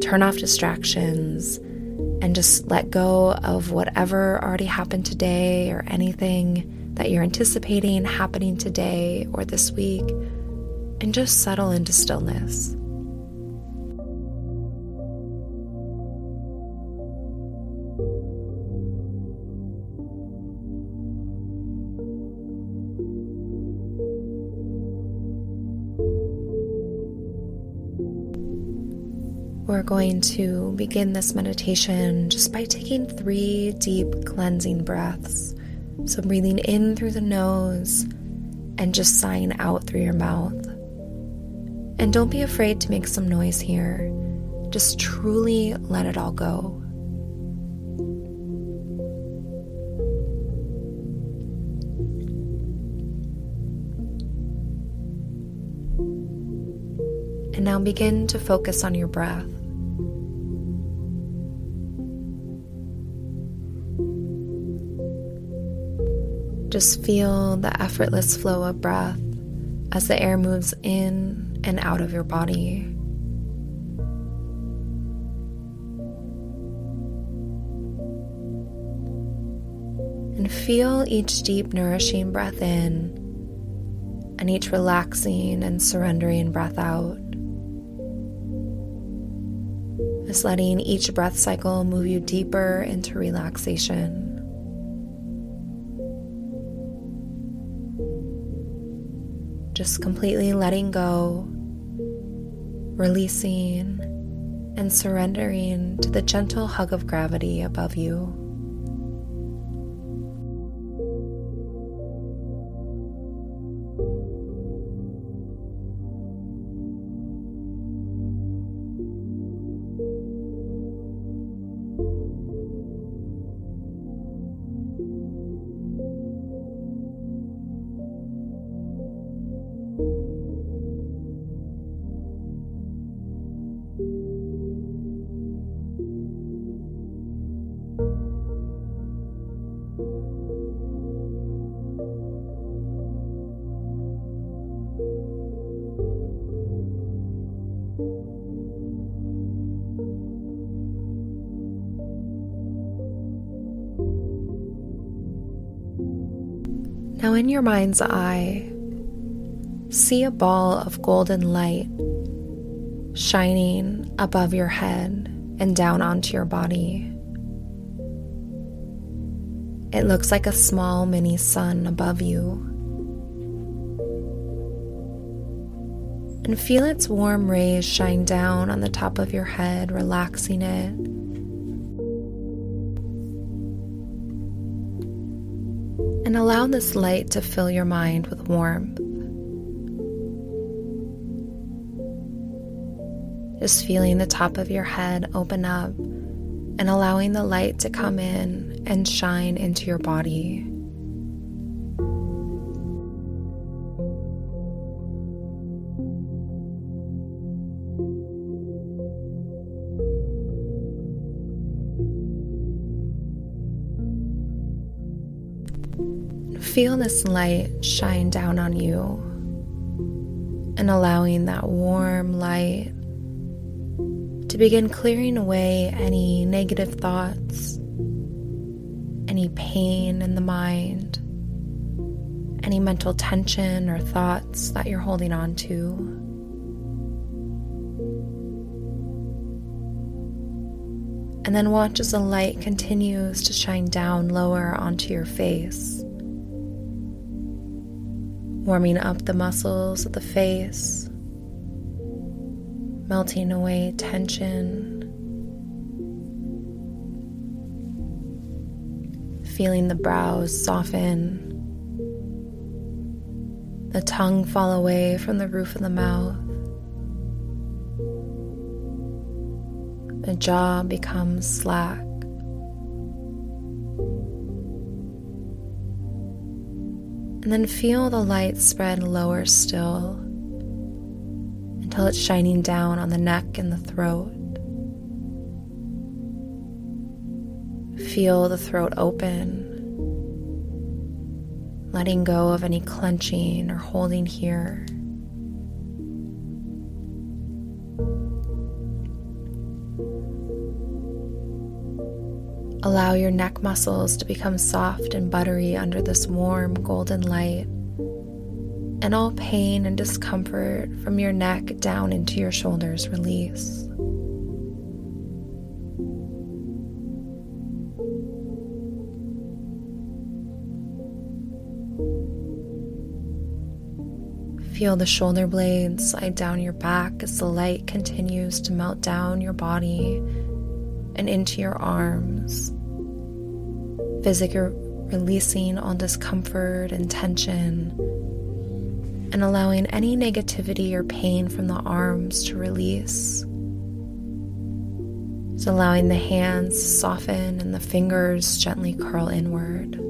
turn off distractions, and just let go of whatever already happened today or anything that you're anticipating happening today or this week, and just settle into stillness. We're going to begin this meditation just by taking three deep cleansing breaths. So, breathing in through the nose and just sighing out through your mouth. And don't be afraid to make some noise here. Just truly let it all go. And now begin to focus on your breath. Just feel the effortless flow of breath as the air moves in and out of your body. And feel each deep, nourishing breath in and each relaxing and surrendering breath out. Just letting each breath cycle move you deeper into relaxation. Just completely letting go, releasing, and surrendering to the gentle hug of gravity above you. Now, in your mind's eye, see a ball of golden light shining above your head and down onto your body. It looks like a small mini sun above you. And feel its warm rays shine down on the top of your head, relaxing it and allow this light to fill your mind with warmth. Just feeling the top of your head open up and allowing the light to come in and shine into your body. Feel this light shine down on you and allowing that warm light to begin clearing away any negative thoughts, any pain in the mind, any mental tension or thoughts that you're holding on to. And then watch as the light continues to shine down lower onto your face warming up the muscles of the face, melting away tension, feeling the brows soften, the tongue fall away from the roof of the mouth, the jaw becomes slack. And then feel the light spread lower still until it's shining down on the neck and the throat. Feel the throat open, letting go of any clenching or holding here. Allow your neck muscles to become soft and buttery under this warm golden light, and all pain and discomfort from your neck down into your shoulders release. Feel the shoulder blades slide down your back as the light continues to melt down your body and into your arms. Physically releasing all discomfort and tension, and allowing any negativity or pain from the arms to release. It's allowing the hands to soften and the fingers gently curl inward.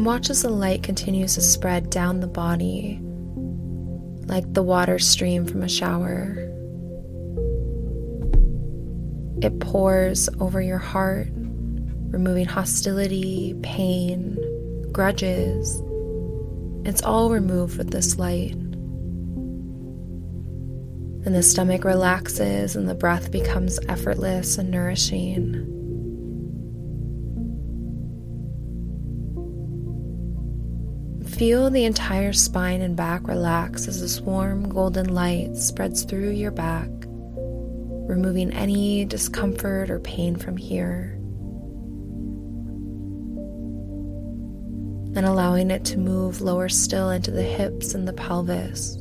And watch as the light continues to spread down the body like the water stream from a shower. It pours over your heart, removing hostility, pain, grudges. It's all removed with this light. And the stomach relaxes and the breath becomes effortless and nourishing. Feel the entire spine and back relax as this warm golden light spreads through your back, removing any discomfort or pain from here. And allowing it to move lower still into the hips and the pelvis.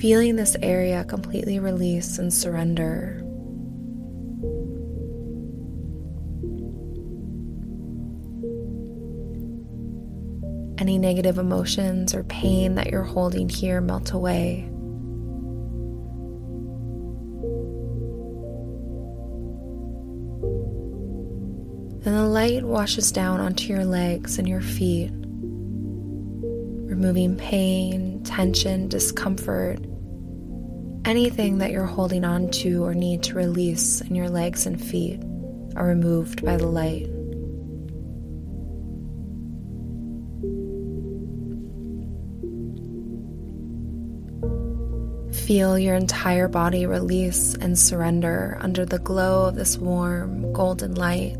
Feeling this area completely release and surrender. Any negative emotions or pain that you're holding here melt away. And the light washes down onto your legs and your feet, removing pain, tension, discomfort, anything that you're holding on to or need to release in your legs and feet are removed by the light. Feel your entire body release and surrender under the glow of this warm golden light.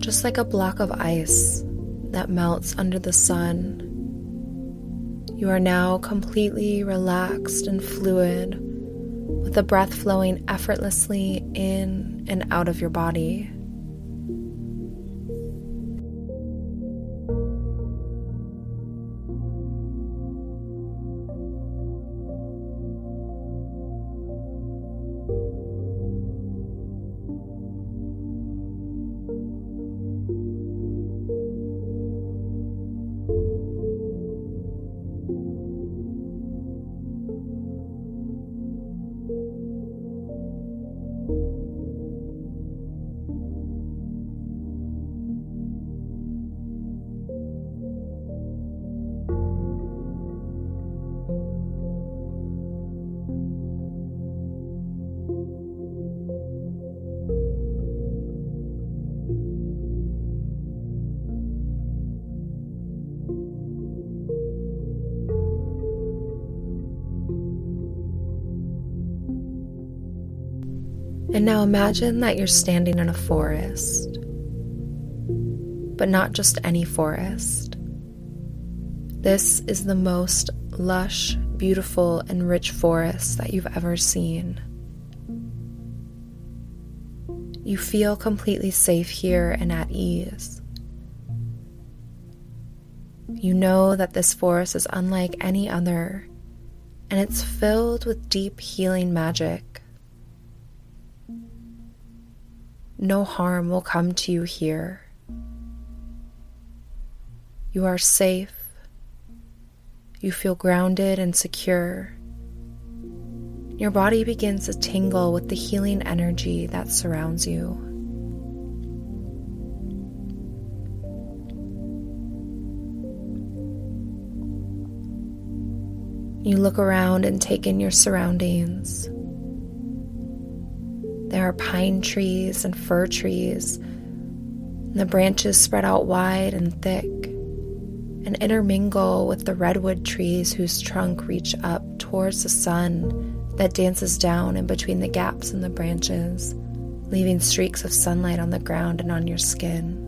Just like a block of ice that melts under the sun, you are now completely relaxed and fluid with the breath flowing effortlessly in and out of your body. And now imagine that you're standing in a forest, but not just any forest. This is the most lush, beautiful, and rich forest that you've ever seen. You feel completely safe here and at ease. You know that this forest is unlike any other and it's filled with deep healing magic. No harm will come to you here. You are safe. You feel grounded and secure. Your body begins to tingle with the healing energy that surrounds you. You look around and take in your surroundings. There are pine trees and fir trees, and the branches spread out wide and thick and intermingle with the redwood trees whose trunk reach up towards the sun that dances down in between the gaps in the branches, leaving streaks of sunlight on the ground and on your skin.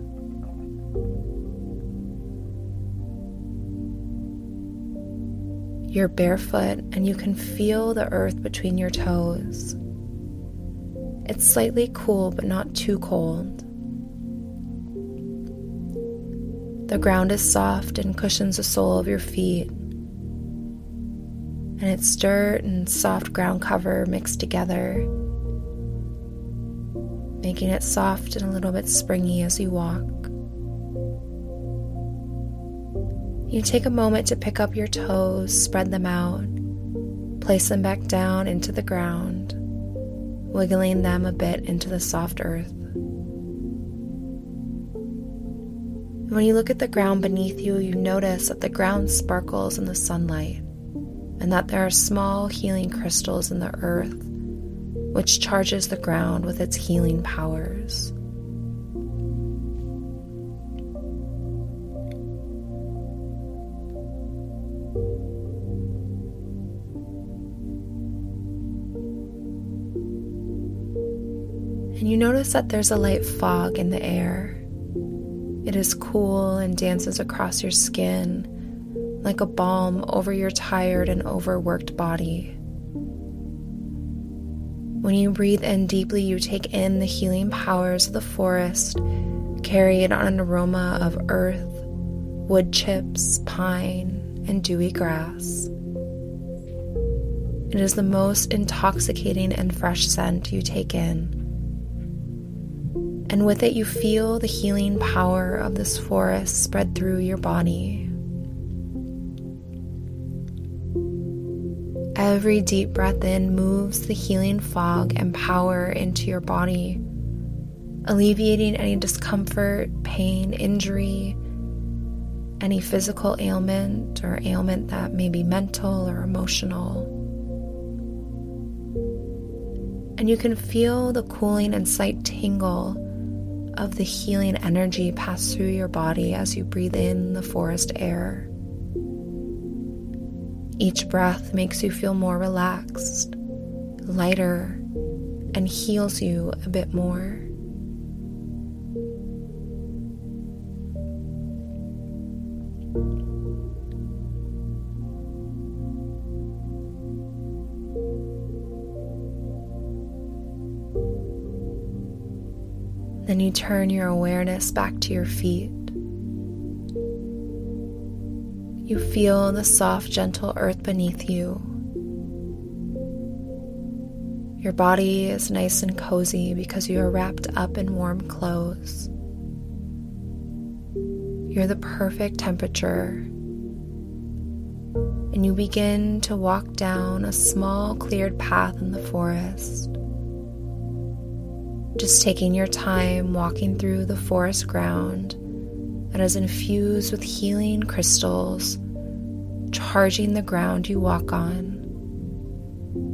You're barefoot and you can feel the earth between your toes. It's slightly cool, but not too cold. The ground is soft and cushions the sole of your feet and it's dirt and soft ground cover mixed together, making it soft and a little bit springy as you walk. You take a moment to pick up your toes, spread them out, place them back down into the ground, wiggling them a bit into the soft earth. When you look at the ground beneath you, you notice that the ground sparkles in the sunlight and that there are small healing crystals in the earth which charges the ground with its healing powers. Notice that there's a light fog in the air. It is cool and dances across your skin like a balm over your tired and overworked body. When you breathe in deeply, you take in the healing powers of the forest, carried on an aroma of earth, wood chips, pine, and dewy grass. It is the most intoxicating and fresh scent you take in. And with it, you feel the healing power of this forest spread through your body. Every deep breath in moves the healing fog and power into your body, alleviating any discomfort, pain, injury, any physical ailment or ailment that may be mental or emotional. And you can feel the cooling and slight tingle of the healing energy pass through your body as you breathe in the forest air. Each breath makes you feel more relaxed, lighter, and heals you a bit more. Then you turn your awareness back to your feet. You feel the soft, gentle earth beneath you. Your body is nice and cozy because you are wrapped up in warm clothes. You're the perfect temperature. And you begin to walk down a small cleared path in the forest. Just taking your time walking through the forest ground that is infused with healing crystals, charging the ground you walk on.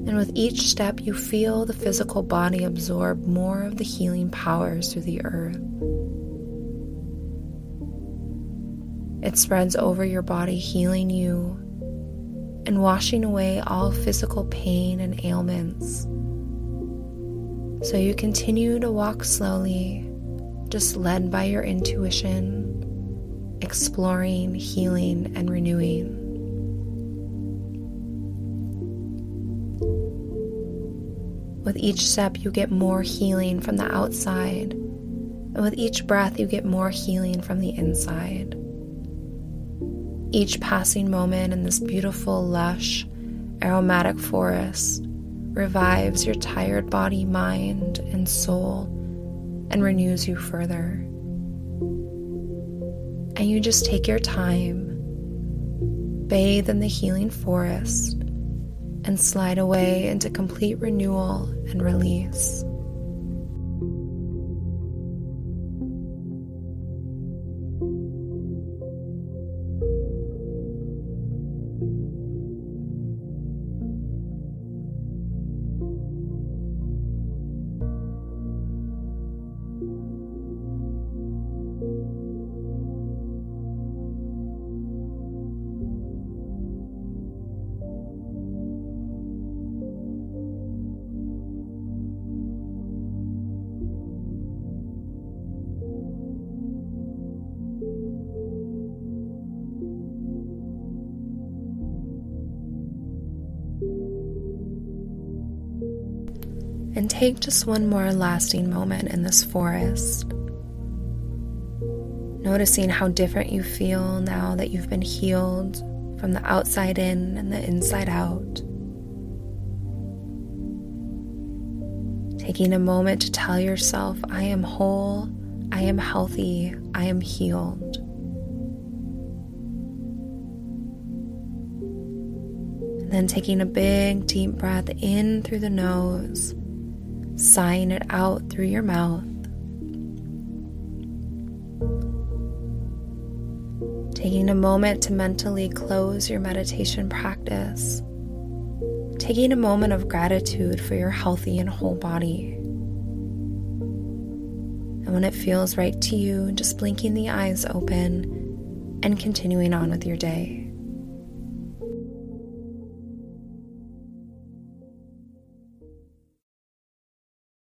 And with each step, you feel the physical body absorb more of the healing powers through the earth. It spreads over your body, healing you and washing away all physical pain and ailments. So you continue to walk slowly, just led by your intuition exploring, healing, and renewing. With each step, you get more healing from the outside, and with each breath, you get more healing from the inside. Each passing moment in this beautiful, lush, aromatic forest revives your tired body, mind, and soul and renews you further. And you just take your time, bathe in the healing forest, and slide away into complete renewal and release. And take just one more lasting moment in this forest. Noticing how different you feel now that you've been healed from the outside in and the inside out. Taking a moment to tell yourself, I am whole, I am healthy, I am healed. And then taking a big deep breath in through the nose sighing it out through your mouth. Taking a moment to mentally close your meditation practice. Taking a moment of gratitude for your healthy and whole body. And when it feels right to you, just blinking the eyes open and continuing on with your day.